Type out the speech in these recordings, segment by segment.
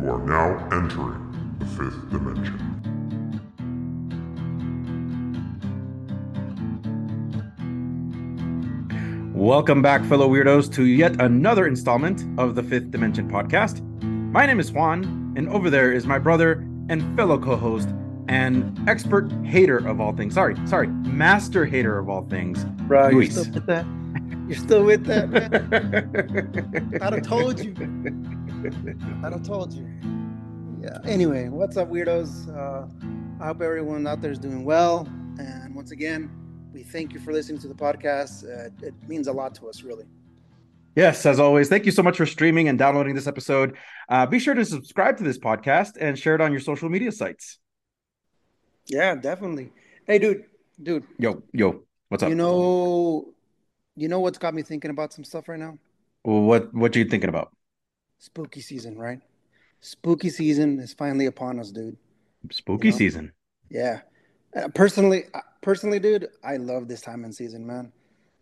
You are now entering the fifth dimension. Welcome back, fellow weirdos, to yet another installment of the Fifth Dimension podcast. My name is Juan, and over there is my brother and fellow co host and expert hater of all things. Sorry, sorry, master hater of all things. Bro, Luis. you're still with that? You're still with that, man? I'd have told you. Have told you. Yeah. Anyway, what's up, weirdos? Uh, I hope everyone out there is doing well. And once again, we thank you for listening to the podcast. Uh, it means a lot to us, really. Yes, as always, thank you so much for streaming and downloading this episode. Uh, be sure to subscribe to this podcast and share it on your social media sites. Yeah, definitely. Hey, dude, dude. Yo, yo, what's up? You know, you know what's got me thinking about some stuff right now? what what are you thinking about? Spooky season, right? Spooky season is finally upon us, dude. Spooky You know? season. Yeah. Uh, personally, uh, personally, dude, I love this time in season, man.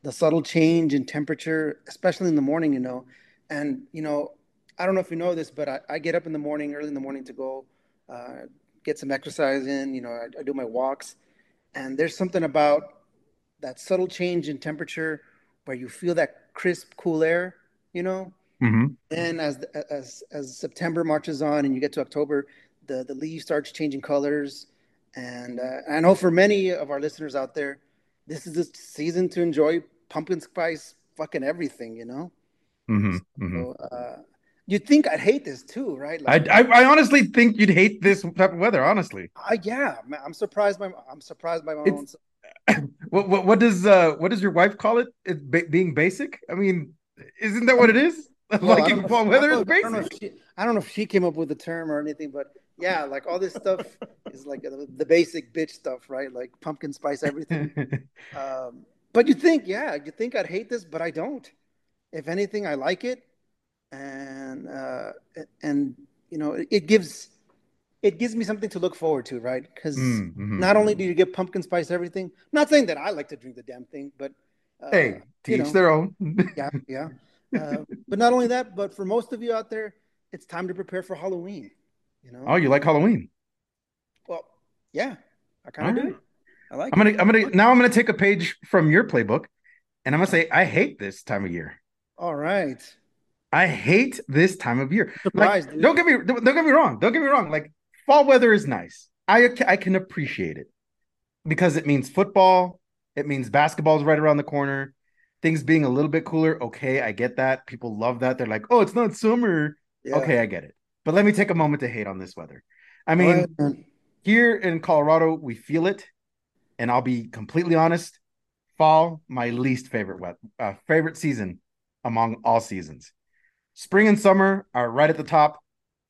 The subtle change in temperature, especially in the morning, you know. And, you know, I don't know if you know this, but I, I get up in the morning, early in the morning to go uh, get some exercise in. You know, I, I do my walks. And there's something about that subtle change in temperature where you feel that crisp, cool air, you know. Mm-hmm. And as as as September marches on and you get to October, the the leaves starts changing colors. And uh, I know for many of our listeners out there, this is the season to enjoy pumpkin spice fucking everything, you know. Mm-hmm. mm-hmm. Uh, you'd think I'd hate this too, right? I, I I honestly think you'd hate this type of weather. Honestly, I, yeah, I'm surprised by I'm surprised by my It's- own. what what, what does uh what does your wife call it? It being basic. I mean, isn't that what it is? Well, I Liking don't know if- I don't basic. she- I don't know if she came up with the term or anything, but yeah, like all this stuff is like the, the basic bitch stuff, right? Like pumpkin spice everything. Um, but you think, yeah, you think I'd hate this, but I don't. If anything, I like it, and uh, and you know, it, it gives it gives me something to look forward to, right? Because Mm, mhm. not only do you get pumpkin spice everything, not saying that I like to drink the damn thing, but uh, hey, to you know. their own. yeah, yeah. Uh, but not only that, but for most of you out there, it's time to prepare for Halloween. You know, oh, you like Halloween? well, yeah, I kind of All do. right. I like. I'm gonna I'm gonna now I'm gonna take a page from your playbook, and I'm gonna say I hate this time of year. All right. I hate this time of year. Like, don't get me don't, don't get me wrong. Don't get me wrong. Like fall weather is nice. I I can appreciate it because it means football. It means basketball's right around the corner. Things being a little bit cooler. Okay, I get that. People love that. They're like, oh, it's not summer. Yeah. Okay, I get it. But let me take a moment to hate on this weather. I mean, man. here in Colorado, we feel it, and I'll be completely honest. Fall, my least favorite wet, uh, favorite season among all seasons. Spring and summer are right at the top,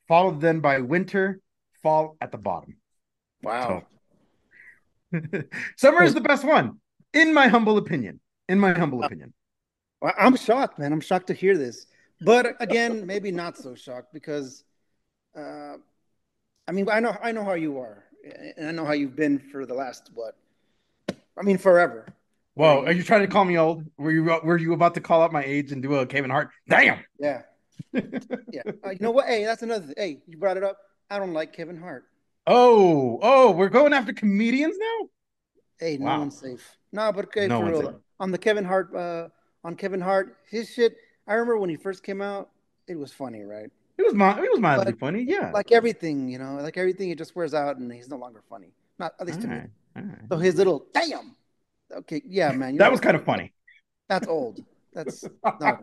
followed then by winter, fall at the bottom. wow. summer is the best one, in my humble opinion. In my humble opinion. I'm shocked, man. I'm shocked to hear this. But again, maybe not so shocked because, uh, I mean, I know I know how you are, and I know how you've been for the last what? I mean, forever. Whoa, are you trying to call me old? Were you were you about to call out my age and do a Kevin Hart? Damn. Yeah, yeah. Uh, you know what? Hey, that's another thing. Hey, you brought it up. I don't like Kevin Hart. Oh, oh, we're going after comedians now. Hey, no Wow. one's safe. No, but okay, No for real. safe. On the Kevin Hart, uh, on Kevin Hart, his shit. I remember when he first came out, it was funny, right? It was my, it was mildly funny, yeah. Like everything, you know, like everything, it just wears out, and he's no longer funny. Not at least to me. Alright, alright. So his little damn. Okay, yeah, man. That was right. kind of funny. That's old. That's no.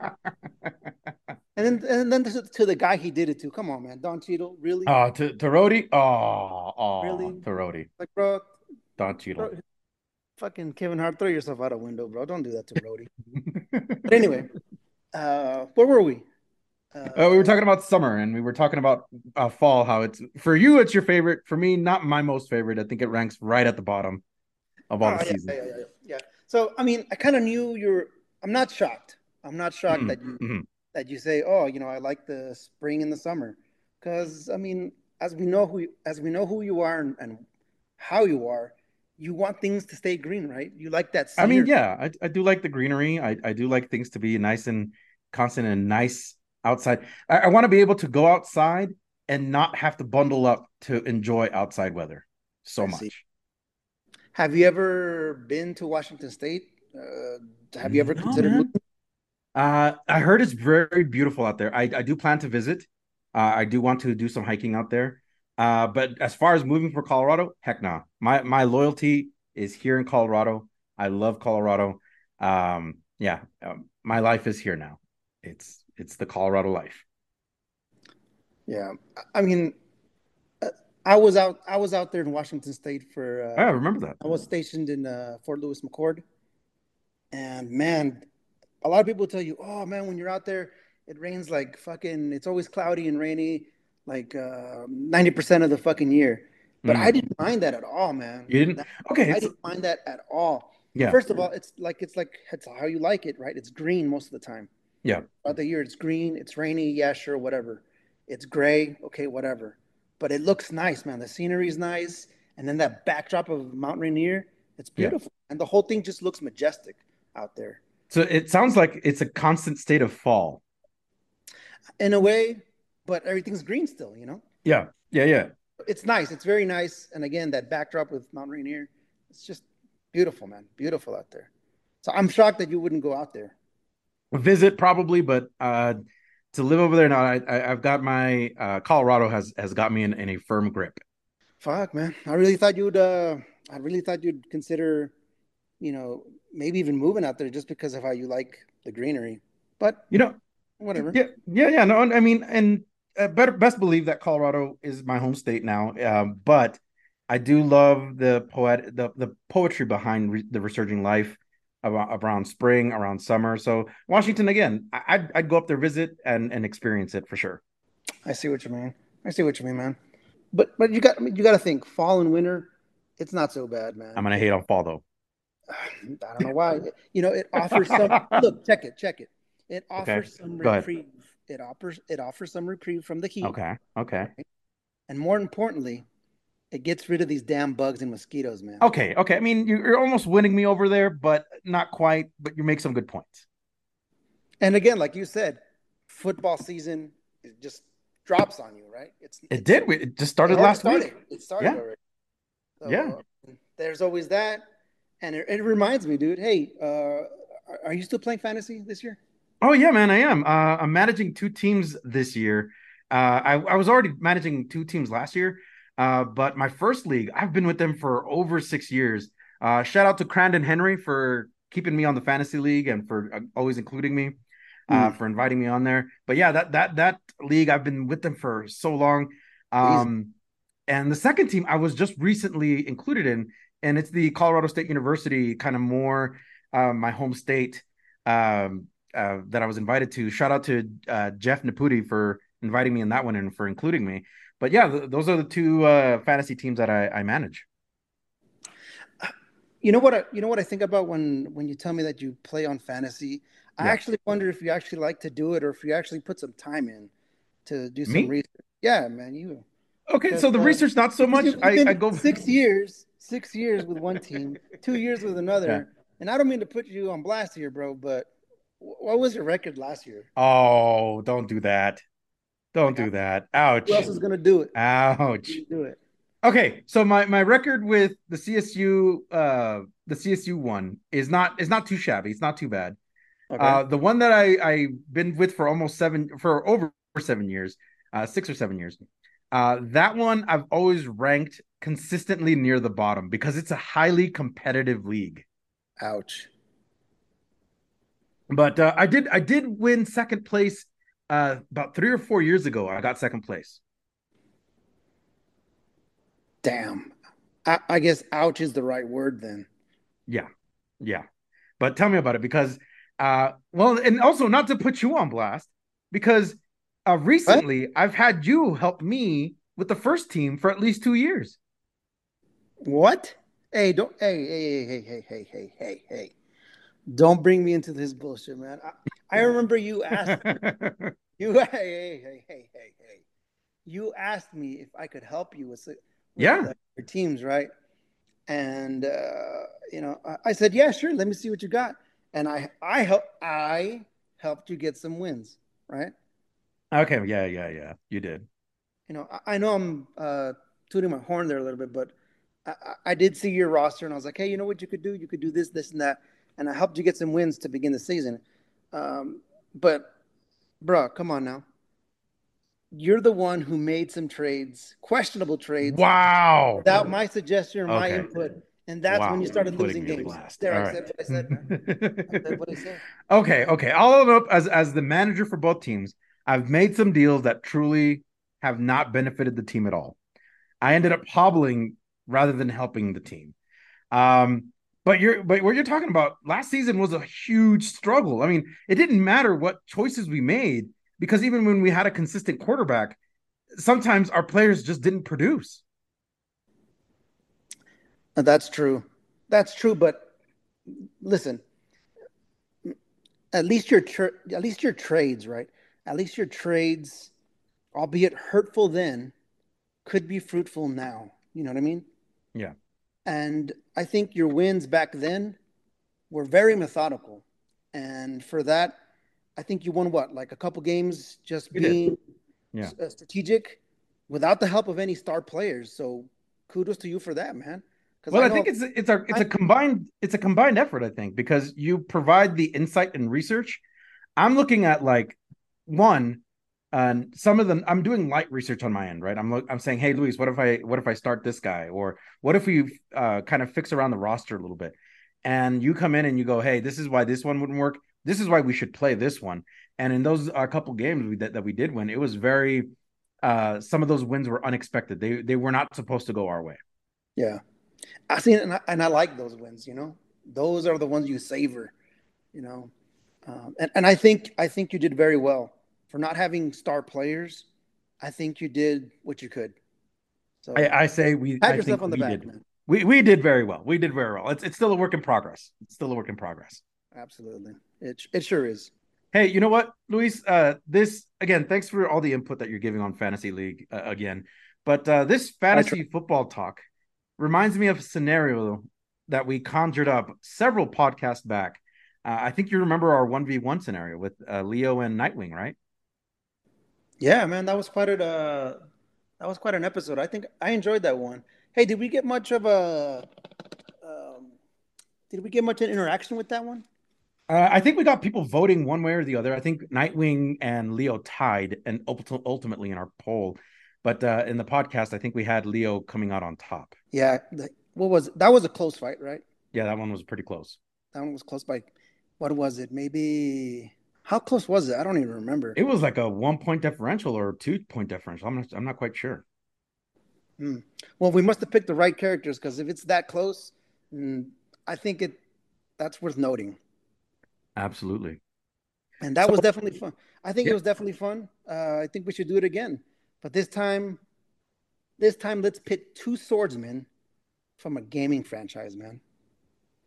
And then and then to, to the guy he did it to. Come on, man. Don Cheadle, really? Oh, to to Rhodey. Oh, oh, Really? to Rhodey. like, bro, Don Cheadle. Fucking Kevin Hart, throw yourself out a window, bro. Don't do that to Brody. but anyway, uh, where were we? Uh, Uh, we were talking about summer and we were talking about uh, fall. How it's for you, it's your favorite. For me, not my most favorite. I think it ranks right at the bottom of all Oh, the yeah, seasons. yeah, yeah, yeah, yeah. So I mean, I kind of knew you're. I'm not shocked. I'm not shocked Mm, that you mhm. that you say, oh, you know, I like the spring and the summer, because I mean, as we know who as we know who you are and, and how you are, you want things to stay green, right? You like that. I mean, yeah, I, I do like the greenery. I, I do like things to be nice and constant and nice outside. I, I want to be able to go outside and not have to bundle up to enjoy outside weather so I see. much. Have you ever been to Washington State? Uh, have you ever No, considered Uh, I heard it's very beautiful out there. I, I do plan to visit. Uh, I do want to do some hiking out there. Uh, but as far as moving for Colorado, heck no. My my loyalty is here in Colorado. I love Colorado. Um, yeah, um, my life is here now. It's it's the Colorado life. Yeah, I I mean, uh, I was out. I was out there in Washington State for. I Uh, remember that. I was stationed in uh, Fort Lewis McChord, and man, a lot of people tell you, "Oh man, when you're out there, it rains like fucking. It's always cloudy and rainy, like uh, ninety percent of the fucking year." But I Mm. didn't mind that at all, man. You didn't? That- Okay, I didn't mind that at all. yeah, First of all, it's like it's like it's how you like it, right? It's green most of the time. yeah, Throughout the year, it's green, it's rainy, yeah, sure, whatever. It's gray, okay, whatever. But it looks nice, man. The scenery's nice, and then that backdrop of Mount Rainier, it's Yeah. beautiful, and the whole thing just looks majestic out there. So it sounds like it's a constant state of fall. In a way, but everything's green still, you know. Yeah, yeah, yeah. It's nice. It's very nice, and again, that backdrop with Mount Rainier, it's just beautiful, man. Beautiful out there. So I'm shocked that you wouldn't go out there. Visit probably, but uh, to live over there now, I, I I've got my uh, Colorado has has got me in, in a firm grip. Fuck, man. I really thought you'd uh I really thought you'd consider, you know, maybe even moving out there just because of how you like the greenery. But You know, whatever. yeah, yeah, yeah. No, I mean, and better best believe that Colorado is my home state now. Um, but I do love the poet, the the poetry behind re- the resurging life around, around spring, around summer. So Washington again, I- I'd I'd go up there visit and and experience it for sure. I see what you mean. I see what you mean, man. But but you got you got to think fall and winter, it's not so bad, man. I'm gonna hate on fall though. I don't know why. You know, it offers some look, check it, check it. It offers some Go reprieve. It offers it offers some reprieve from the heat. Okay, okay, And more importantly, it gets rid of these damn bugs and mosquitoes, man. okay, okay. I mean, you're, almost winning me over there, but not quite. But you make some good points. And again, like you said, football season it just drops on you, right? It's It did. We- It just started it last started. week. It started Yeah. already. So, Yeah. uh, there's always that, and it, it reminds me, dude. Hey, uh, are you still playing fantasy this year? Oh yeah, man, I am. Uh, I'm managing two teams this year. Uh, I, I was already managing two teams last year, uh, but my first league, I've been with them for over six years. Uh, shout out to Crandon Henry for keeping me on the fantasy league and for uh, always including me, uh, Hmm. for inviting me on there. But yeah, that that that league, I've been with them for so long. Um, and the second team I was just recently included in, and it's the Colorado State University, kind of more uh, my home state. Um, uh, that I was invited to. Shout out to uh, Jeff Naputi for inviting me in that one and for including me. But yeah, th- those are the two uh, fantasy teams that I, I manage. You know what? I, you know what I think about when when you tell me that you play on fantasy. I Yeah. actually wonder if you actually like to do it or if you actually put some time in to do some Me? research. Yeah, man, you. Okay, so the uh, research not so much. I, I go. six years, six years with one team, two years with another, Yeah. and I don't mean to put you on blast here, bro, but what was your record last year? Oh, don't do that. Don't do that. Ouch. Who else is gonna do it? Ouch. Do it. Okay, so my my record with the CSU uh the CSU one is not is not too shabby. It's not too bad. Okay. Uh, the one that I I've been with for almost seven for over seven years, uh, six or seven years. Uh, that one I've always ranked consistently near the bottom because it's a highly competitive league. Ouch. But uh, I did I did win second place uh, about three or four years ago. I got second place. Damn. I, I guess ouch is the right word then. Yeah, yeah. But tell me about it because, uh, well, and also not to put you on blast because uh, recently I've had you help me with the first team for at least two years. What? Hey, don't. Hey, hey, hey, hey, hey, hey, hey, hey. Don't bring me into this bullshit, man. I, I remember you asked you. Hey, hey, hey, hey, hey, hey. You asked me if I could help you with, with Yeah. your teams, right? And uh, you know, I, I said, yeah, sure. Let me see what you got. And I, I help, I helped you get some wins, right? okay, yeah, yeah, yeah. You did. you know, I, I know I'm uh, tooting my horn there a little bit, but I, I did see your roster and I was like, hey, you know what you could do? You could do this, this, and that, and I helped you get some wins to begin the season. Um, but, bro, come on now. You're the one who made some trades, questionable trades. Wow. Without my suggestion or my Okay. input. And that's Wow. when you started Putting losing games. last. There, All I right. said what I said. I said what I said. okay, okay. I'll own up as as the manager for both teams. I've made some deals that truly have not benefited the team at all. I ended up hobbling rather than helping the team. Um, but you're but what you're talking about last season was a huge struggle. I mean, it didn't matter what choices we made because even when we had a consistent quarterback, sometimes our players just didn't produce. Uh, That's true. That's true. But listen, at least your tra- at least your trades, right? At least your trades, albeit hurtful then, could be fruitful now. You know what I mean? Yeah. And I think your wins back then were very methodical, and for that, I think you won what, like a couple games, just did. being Yeah. uh, strategic, without the help of any star players. So kudos to you for that, man. Well, I, know- think it's it's a it's a I- combined it's a combined effort. I think because you provide the insight and research. I'm looking at like one, and some of them I'm doing light research on my end, right? I'm I'm saying, hey, Luis, what if I what if I start this guy, or what if we uh, kind of fix around the roster a little bit, and you come in and you go, hey, this is why this one wouldn't work. This is why we should play this one. And in those uh, couple games we, that that we did win, it was very. Uh, some of those wins were unexpected. They they were not supposed to go our way. Yeah, I see and I, and I like those wins. You know, those are the ones you savor. You know, um, and and I think I think you did very well for not having star players. I think you did what you could. So I, I say we. pat I yourself think on the we back, did. man. We we did very well. We did very well. It's it's still a work in progress. It's still a work in progress. Absolutely, it it sure is. Hey, you know what, Luis? Uh, this again. Thanks for all the input that you're giving on fantasy league uh, again. But uh, this fantasy football talk reminds me of a scenario that we conjured up several podcasts back. Uh, I think you remember our one v one scenario with uh, Leo and Nightwing, right? Yeah, man, that was quite a uh, that was quite an episode. I think I enjoyed that one. Hey, did we get much of a um, did we get much an interaction with that one? Uh, I think we got people voting one way or the other. I think Nightwing and Leo tied, and ultimately in our poll. But uh, in the podcast, I think we had Leo coming out on top. Yeah, what was that was a close fight, right? Yeah, that one was pretty close. That one was close by. What was it? Maybe how close was it? I don't even remember. It was like a one point differential or two point differential. I'm not, I'm not quite sure. Well, we must have picked the right characters because if it's that close, mm, I think it that's worth noting. Absolutely. And that was definitely fun. I think Yeah. it was definitely fun. Uh, I think we should do it again, but this time, this time let's pit two swordsmen from a gaming franchise, man.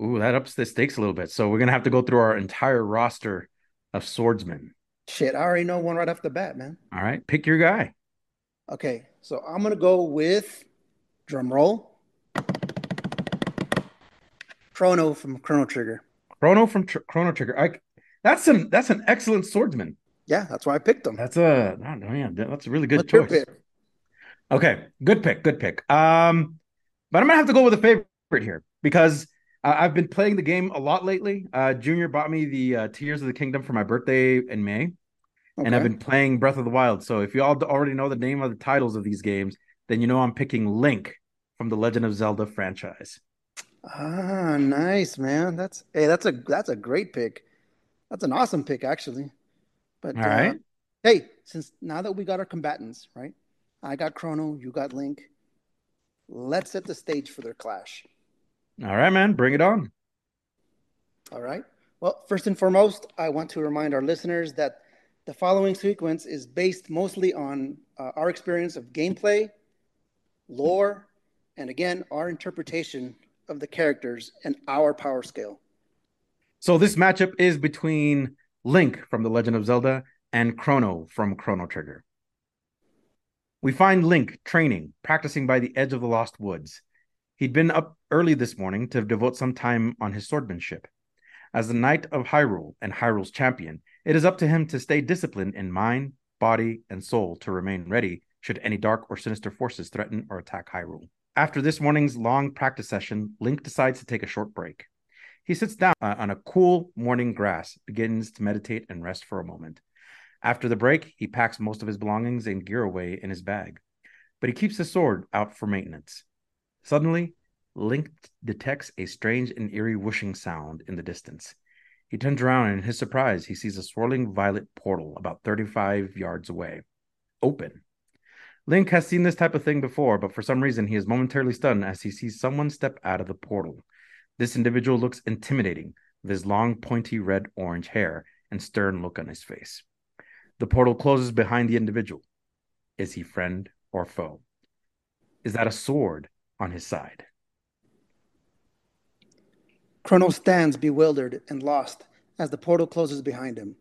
Ooh, that ups the stakes a little bit. So we're gonna have to go through our entire roster of swordsmen. Shit, I already know one right off the bat, man. All right, pick your guy. Okay, so I'm gonna go with drum roll. Crono from Chrono Trigger. Crono from Tr- Chrono Trigger. I, that's an that's an excellent swordsman. Yeah, that's why I picked him. That's a oh, man, that's a really good What's choice. Okay, good pick, good pick. Um, but I'm gonna have to go with a favorite here because uh, I've been playing the game a lot lately. Uh, Junior bought me the uh, Tears of the Kingdom for my birthday in May, and I've been playing Breath of the Wild. So if you all already know the name of the titles of these games, then you know I'm picking Link from the Legend of Zelda franchise. Ah, nice, man. That's hey, that's a that's a great pick. That's an awesome pick, actually. But All uh, right. hey, since now that we got our combatants, right? I got Crono, you got Link. Let's set the stage for their clash. All right, man, bring it on. All right. Well, first and foremost, I want to remind our listeners that the following sequence is based mostly on uh, our experience of gameplay, lore, and again, our interpretation of the characters and our power scale. So this matchup is between Link from The Legend of Zelda and Crono from Chrono Trigger. We find Link training, practicing by the edge of the Lost Woods. He'd been up early this morning to devote some time on his swordmanship. As the Knight of Hyrule and Hyrule's champion, it is up to him to stay disciplined in mind, body, and soul to remain ready should any dark or sinister forces threaten or attack Hyrule. After this morning's long practice session, Link decides to take a short break. He sits down uh, on a cool morning grass, begins to meditate and rest for a moment. After the break, he packs most of his belongings and gear away in his bag, but he keeps his sword out for maintenance. Suddenly, Link detects a strange and eerie whooshing sound in the distance. He turns around and in his surprise, he sees a swirling violet portal about 35 yards away. Open. Link has seen this type of thing before, but for some reason he is momentarily stunned as he sees someone step out of the portal. This individual looks intimidating with his long, pointy red orange hair and stern look on his face. The portal closes behind the individual. Is he friend or foe? Is that a sword on his side? Crono stands bewildered and lost as the portal closes behind him.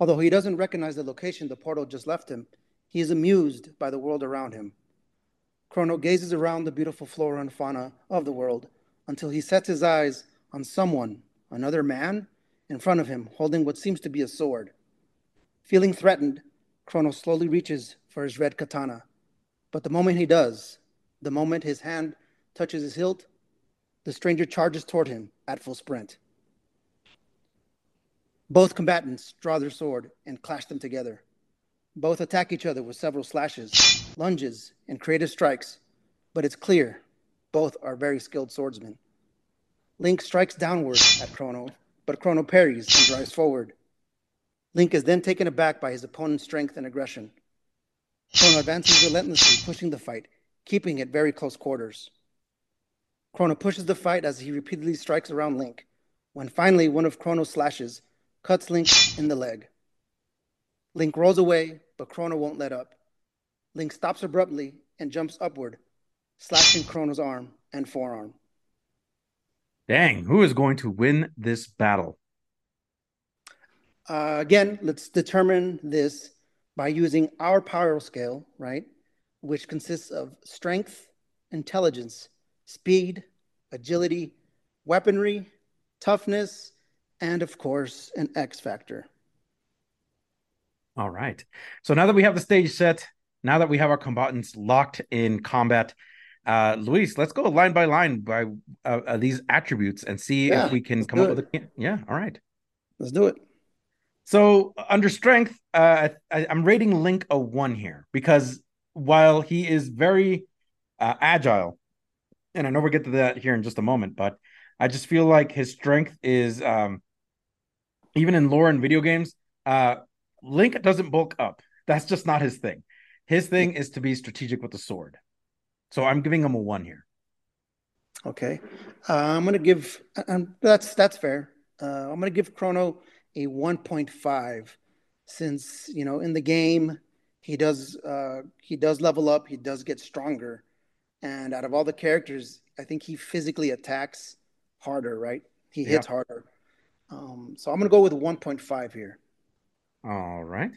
Although he doesn't recognize the location the portal just left him, he is amused by the world around him. Crono gazes around the beautiful flora and fauna of the world until he sets his eyes on someone, another man, in front of him holding what seems to be a sword. Feeling threatened, Crono slowly reaches for his red katana. But the moment he does, the moment his hand touches his hilt, the stranger charges toward him at full sprint. Both combatants draw their sword and clash them together. Both attack each other with several slashes, lunges, and creative strikes, but it's clear both are very skilled swordsmen. Link strikes downward at Crono, but Crono parries and drives forward. Link is then taken aback by his opponent's strength and aggression. Crono advances relentlessly, pushing the fight, keeping it very close quarters. Crono pushes the fight as he repeatedly strikes around Link, when finally one of Crono's slashes cuts Link in the leg. Link rolls away, but Crono won't let up. Link stops abruptly and jumps upward, slashing Crono's arm and forearm. Dang, who is going to win this battle? Uh, again, let's determine this by using our power scale, right? Which consists of strength, intelligence, speed, agility, weaponry, toughness, and of course, an X factor. All right. So now that we have the stage set, now that we have our combatants locked in combat, uh, Luis, let's go line by line by uh, uh, these attributes and see Yeah, if we can come up with a. Yeah. All right. Let's do it. So under strength, uh, I, I'm rating Link a one here because while he is very uh, agile, and I know we'll get to that here in just a moment, but I just feel like his strength is um, even in lore and video games. Uh, Link doesn't bulk up. That's just not his thing. His thing is to be strategic with the sword. So I'm giving him a one here. Okay, uh, I'm gonna give. Um, that's that's fair. Uh, I'm gonna give Crono a 1.5, since you know in the game he does uh, he does level up, he does get stronger, and out of all the characters, I think he physically attacks harder. Right, he hits harder. Um, so I'm gonna go with 1.5 here. All right.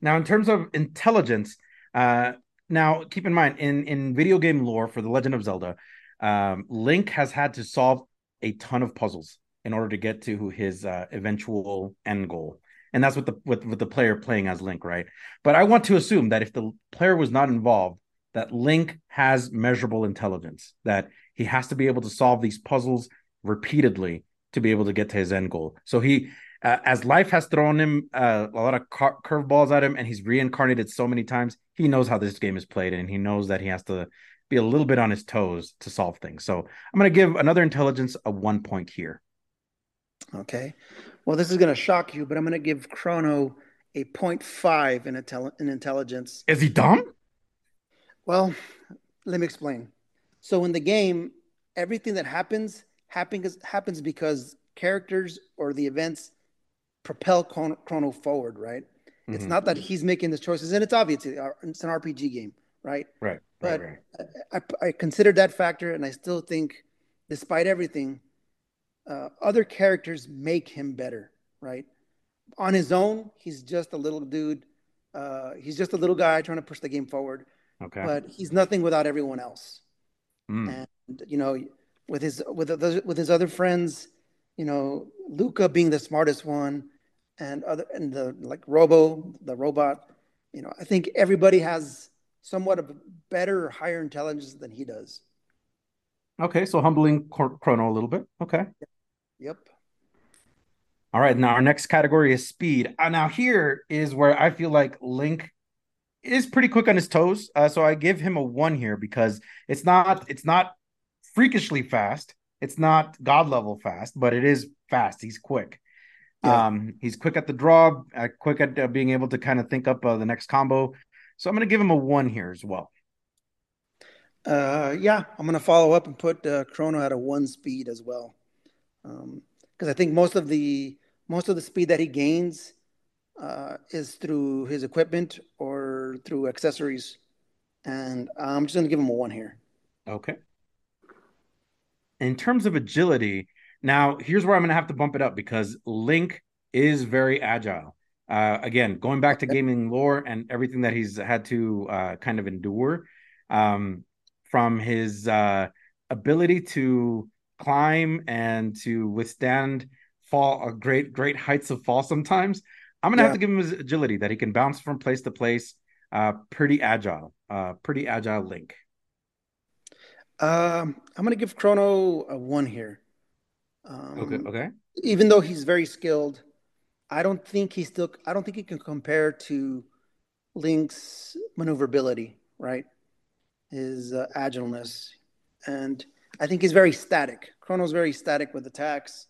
Now, in terms of intelligence, uh, now keep in mind in in video game lore for the Legend of Zelda, um, Link has had to solve a ton of puzzles in order to get to his uh, eventual end goal, and that's with the with, with the player playing as Link, right? But I want to assume that if the player was not involved, that Link has measurable intelligence, that he has to be able to solve these puzzles repeatedly to be able to get to his end goal. So he uh, as life has thrown him uh, a lot of car- curveballs at him and he's reincarnated so many times he knows how this game is played and he knows that he has to be a little bit on his toes to solve things so i'm going to give another intelligence a one point here Okay. Well, this is gonna shock you, but I'm gonna give Crono a 0.5 in, intel- in intelligence. is he dumb Well, let me explain. So in the game, everything that happens happens happens because characters or the events propel Crono, Crono forward, right? It's Mhm. not that he's making the choices, and it's obvious it's an RPG game, right? right But I, I considered that factor, and I still think, despite everything, uh, other characters make him better, right? On his own, he's just a little dude. Uh, he's just a little guy trying to push the game forward, okay but he's nothing without everyone else. Mm. And you know, with his with the, with his other friends, you know, Lucca being the smartest one, and other and the like Robo, the robot, you know, I think everybody has somewhat of a better or higher intelligence than he does. Okay, so humbling Crono a little bit. Okay. Yep. All right, now our next category is speed. Uh, now here is where I feel like Link is pretty quick on his toes. Uh, so I give him a one here because it's not it's not freakishly fast. It's not god level fast, but it is fast. He's quick. Yeah. Um, he's quick at the draw, uh, quick at uh, being able to kind of think up uh, the next combo. So I'm going to give him a one here as well. Uh, yeah, I'm going to follow up and put uh, Crono at a one speed as well, because um, I think most of the most of the speed that he gains uh, is through his equipment or through accessories, and I'm just going to give him a one here. Okay. In terms of agility, now, here's where I'm going to have to bump it up because Link is very agile. Uh, again, going back to gaming lore and everything that he's had to uh, kind of endure um, from his uh, ability to climb and to withstand fall, uh, great great heights of fall. Sometimes I'm going to yeah. have to give him his agility that he can bounce from place to place. Uh, pretty agile, uh, pretty agile Link. Um, I'm going to give Crono a one here. Um, okay. Okay. Even though he's very skilled, I don't think he's still. I don't think he can compare to Link's maneuverability, right? His uh, agileness, and I think he's very static. Crono's very static with attacks.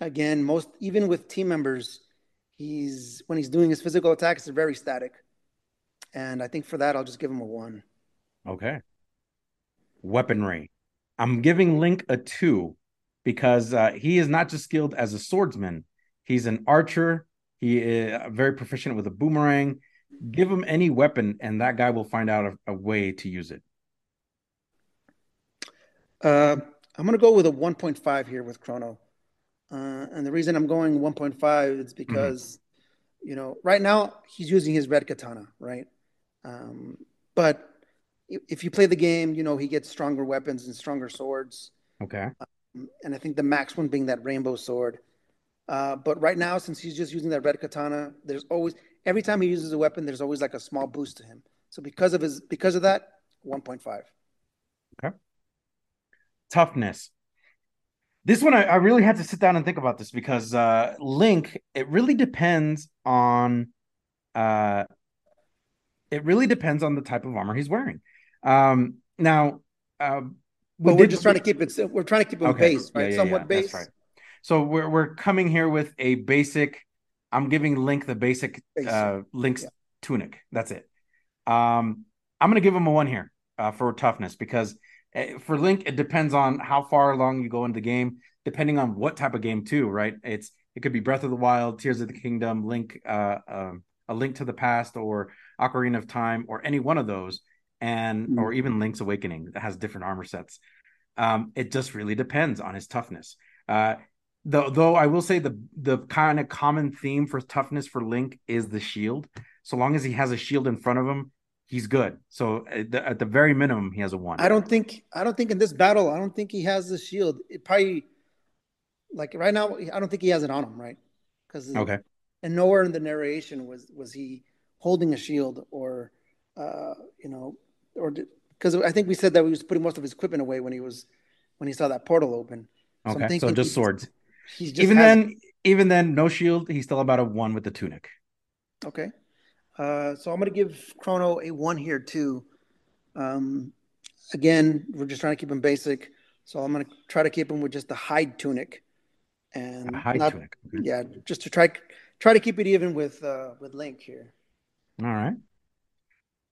Again, most even with team members, he's when he's doing his physical attacks, they're very static. And I think for that, I'll just give him a one. Okay. Weaponry. I'm giving Link a two because uh, he is not just skilled as a swordsman, he's an archer. He is very proficient with a boomerang. Give him any weapon, and that guy will find out a, a way to use it. Uh, I'm going to go with a 1.5 here with Crono. Uh, and the reason I'm going 1.5 is because, mm-hmm. you know, right now he's using his red katana, right? Um, but if you play the game, you know, he gets stronger weapons and stronger swords. Okay. Uh, and I think the max one being that rainbow sword. Uh, but right now, since he's just using that red katana, there's always every time he uses a weapon, there's always like a small boost to him. So because of his because of that, 1.5. Okay. Toughness. This one I, I, really had to sit down and think about this because uh Link, it really depends on uh it really depends on the type of armor he's wearing. Um now uh, we are just trying to keep it. We're trying to keep it okay. base, right? Yeah, yeah, Somewhat yeah. base. Right. So we're we're coming here with a basic. I'm giving Link the basic, basic. uh Link's tunic. That's it. Um, I'm gonna give him a one here uh, for toughness because for Link it depends on how far along you go into the game, depending on what type of game too, right? It's it could be Breath of the Wild, Tears of the Kingdom, Link, uh, um, a Link to the Past, or Ocarina of Time, or any one of those and mm-hmm. or even Link's Awakening that has different armor sets. Um, it just really depends on his toughness. Uh, though, though I will say the the kind of common theme for toughness for Link is the shield. So long as he has a shield in front of him, he's good. So at the, at the very minimum, he has a one. I don't think I don't think in this battle, I don't think he has the shield. It probably like right now, I don't think he has it on him, right? Because okay, and nowhere in the narration was was he holding a shield or uh, you know or because I think we said that he was putting most of his equipment away when he was when he saw that portal open. So okay, so just swords. He's just even has... then, even then, no shield. He's still about a one with the tunic. Okay, uh, so I'm gonna give Crono a one here too. Um, again, we're just trying to keep him basic, so I'm gonna try to keep him with just the hide tunic, and a hide not, tunic. Okay. Yeah, just to try try to keep it even with uh, with Link here. All right.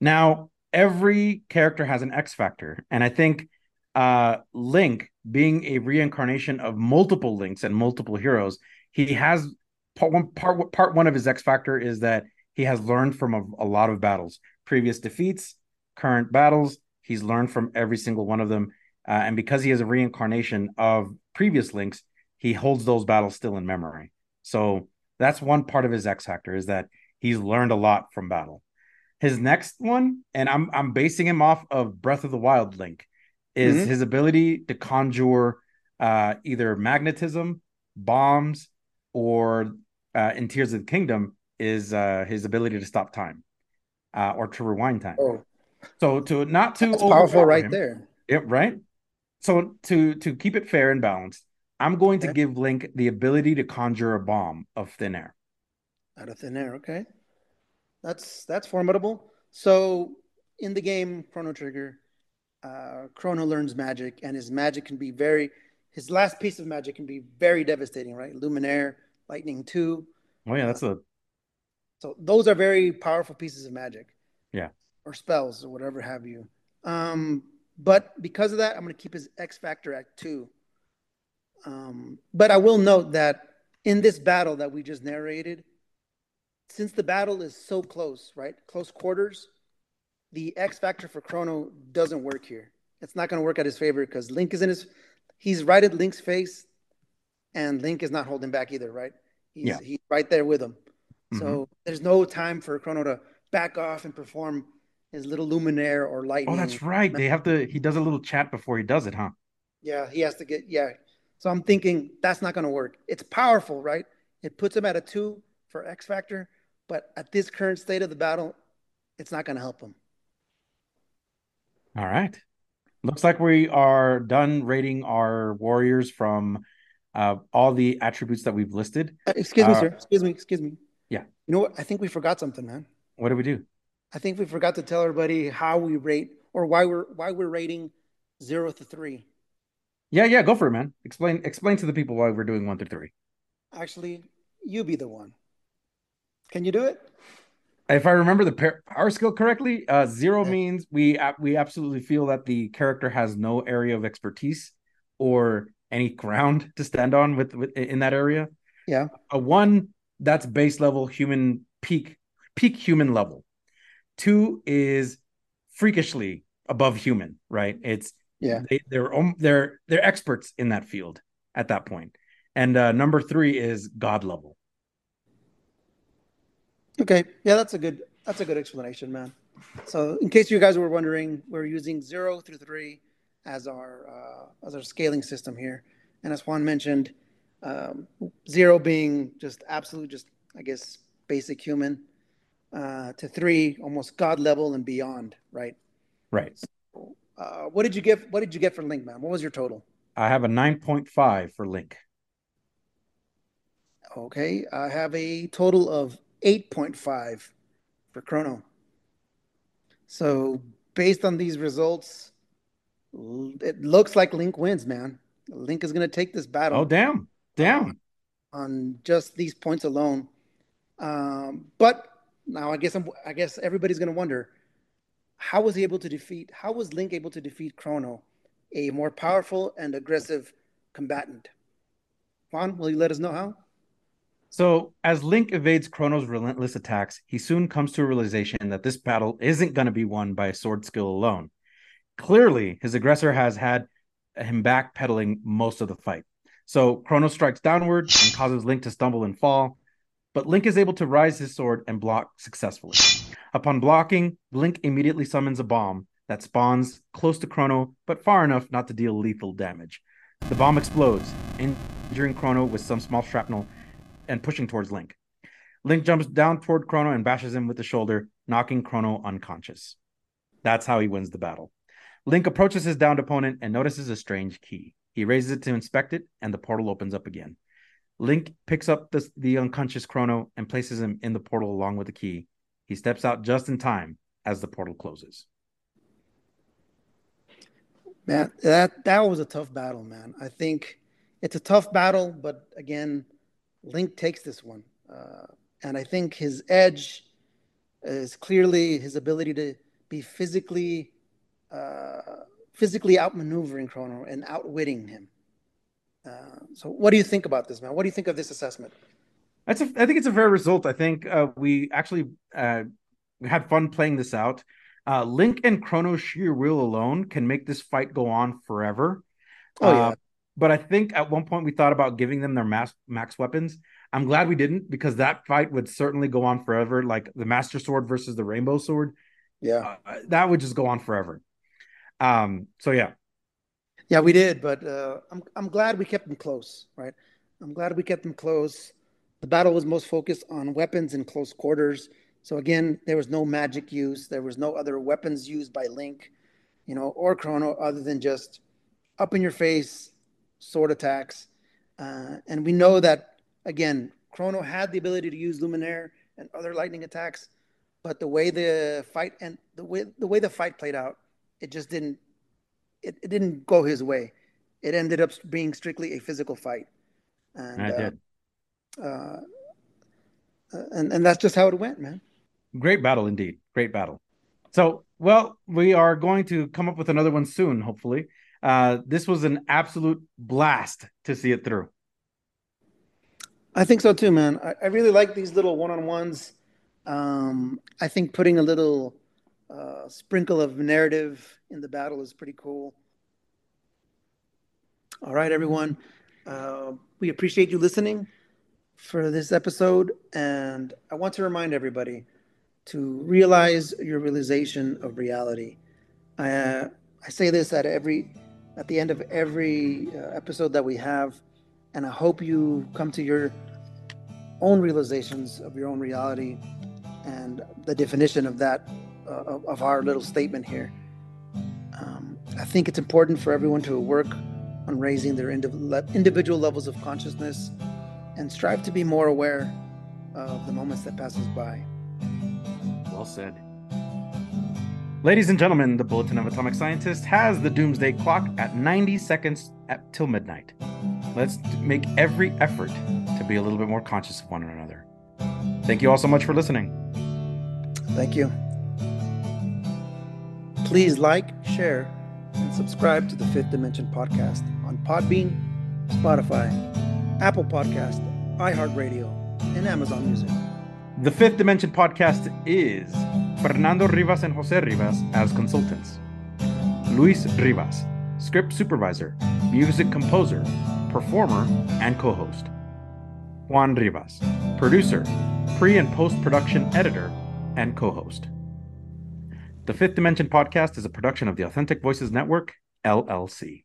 Now, every character has an X factor, and I think uh, Link, being a reincarnation of multiple Links and multiple heroes, he has part one. Part part one of his X factor is that he has learned from a, a lot of battles, previous defeats, current battles. He's learned from every single one of them, uh, and because he is a reincarnation of previous Links, he holds those battles still in memory. So that's one part of his X factor is that he's learned a lot from battle. His next one, and I'm I'm basing him off of Breath of the Wild Link, is mm-hmm. his ability to conjure uh, either magnetism, bombs, or uh, in Tears of the Kingdom is uh, his ability to stop time. uh, or to rewind time. Oh, So to not to that's powerful right him- there. Yep, right. So to to keep it fair and balanced, I'm going to give Link the ability to conjure a bomb of thin air. Out of thin air, okay. That's that's formidable. So in the game Chrono Trigger, uh, Crono learns magic, and his magic can be very. His last piece of magic can be very devastating, right? Luminaire, Lightning Two. Oh yeah, that's a So those are very powerful pieces of magic. Yeah. Or spells or whatever have you. Um, but because of that, I'm going to keep his X Factor at two. Um, but I will note that in this battle that we just narrated, since the battle is so close, right? Close quarters, the X Factor for Crono doesn't work here. It's not going to work at his favor because Link is in his, he's right at Link's face, and Link is not holding back either, right? He's, Yeah. he's right there with him. Mhm. So there's no time for Crono to back off and perform his little Luminaire or Lightning. Oh, that's right. They have to. He does a little chat before he does it, huh? Yeah, he has to get, yeah. So I'm thinking that's not going to work. It's powerful, right? It puts him at a two for X Factor, but at this current state of the battle, it's not going to help him. All right. Looks like we are done rating our warriors from uh, all the attributes that we've listed. Uh, excuse me, Uh, sir. Excuse me. Excuse me. Yeah. You know what? I think we forgot something, man. What do we do? I think we forgot to tell everybody how we rate or why we're why we're rating zero to three. Yeah, yeah, go for it, man. Explain explain to the people why we're doing one through three. Actually, you be the one. Can you do it? If I remember the power skill correctly, uh, zero means we we absolutely feel that the character has no area of expertise or any ground to stand on with, with in that area. Yeah. A one that's base level human peak peak human level. Two is freakishly above human, right? It's Yeah. they, they're um, they're they're experts in that field at that point. And uh, number three is god level. Okay. Yeah, that's a good that's a good explanation, man. So, in case you guys were wondering, we're using zero through three as our uh, as our scaling system here, and as Juan mentioned, um, zero being just absolute, just I guess basic human, uh, to three almost god level and beyond, right? Right. Uh, what did you get? What did you get for Link, man? What was your total? I have a 9.5 for Link. Okay, I have a total of 8.5 for Crono. So, based on these results, it looks like Link wins, man. Link is going to take this battle Oh, damn. Damn. on just these points alone. Um, but now I guess I'm, I guess everybody's going to wonder how was he able to defeat how was Link able to defeat Crono, a more powerful and aggressive combatant? Juan, will you let us know how? So, as Link evades Crono's relentless attacks, he soon comes to a realization that this battle isn't going to be won by a sword skill alone. Clearly, his aggressor has had him backpedaling most of the fight. So, Crono strikes downward and causes Link to stumble and fall, but Link is able to rise his sword and block successfully. Upon blocking, Link immediately summons a bomb that spawns close to Crono, but far enough not to deal lethal damage. The bomb explodes, injuring Crono with some small shrapnel and pushing towards Link. Link jumps down toward Crono and bashes him with the shoulder, knocking Crono unconscious. That's how he wins the battle. Link approaches his downed opponent and notices a strange key. He raises it to inspect it, and the portal opens up again. Link picks up the, the unconscious Crono and places him in the portal along with the key. He steps out just in time as the portal closes. Man, that that was a tough battle, man. I think it's a tough battle, but again, Link takes this one, uh, and I think his edge is clearly his ability to be physically, uh, physically outmaneuvering Crono and outwitting him. Uh, so, what do you think about this, man? What do you think of this assessment? That's a, I think it's a fair result. I think uh, we actually uh, had fun playing this out. Uh, Link and Crono's sheer will alone can make this fight go on forever. Oh yeah, Uh, but I think at one point we thought about giving them their max max weapons. I'm glad we didn't because that fight would certainly go on forever. Like the Master Sword versus the Rainbow Sword, yeah, uh, that would just go on forever. Um. So yeah, yeah. We did, but uh, I'm I'm glad we kept them close, right? I'm glad we kept them close. The battle was most focused on weapons in close quarters, So again, there was no magic use. There was no other weapons used by Link, you know, or Crono other than just up in your face sword attacks. Uh, and we know that again, Crono had the ability to use Luminaire and other lightning attacks, but the way the fight and the way the way the fight played out, it just didn't it, it didn't go his way. It ended up being strictly a physical fight. And, I uh, uh, and and that's just how it went, man. Great battle indeed. Great battle. So, well, we are going to come up with another one soon, hopefully. Uh, this was an absolute blast to see it through. I think so too, man. I, I really like these little one-on-ones. Um, I think putting a little uh, sprinkle of narrative in the battle is pretty cool. All right, everyone. Uh, we appreciate you listening for this episode, and I want to remind everybody to realize your realization of reality. I, uh, I say this at every at the end of every uh, episode that we have, and I hope you come to your own realizations of your own reality and the definition of that of, of our little statement here. Um, I think it's important for everyone to work on raising their indiv- individual levels of consciousness and strive to be more aware of the moments that passes by. Well said. Ladies and gentlemen, the Bulletin of Atomic Scientists has the doomsday clock at 90 seconds at, till midnight. Let's make every effort to be a little bit more conscious of one another. Thank you all so much for listening. Thank you. Please like, share, and subscribe to the Fifth Dimension podcast on Podbean, Spotify, Apple Podcast, iHeartRadio, and Amazon Music. The Fifth Dimension podcast is Fernando Rivas and Jose Rivas as consultants, Luis Rivas, script supervisor, music composer, performer, and co host, Juan Rivas, producer, pre and post production editor, and co host. The Fifth Dimension podcast is a production of the Authentic Voices Network, LLC.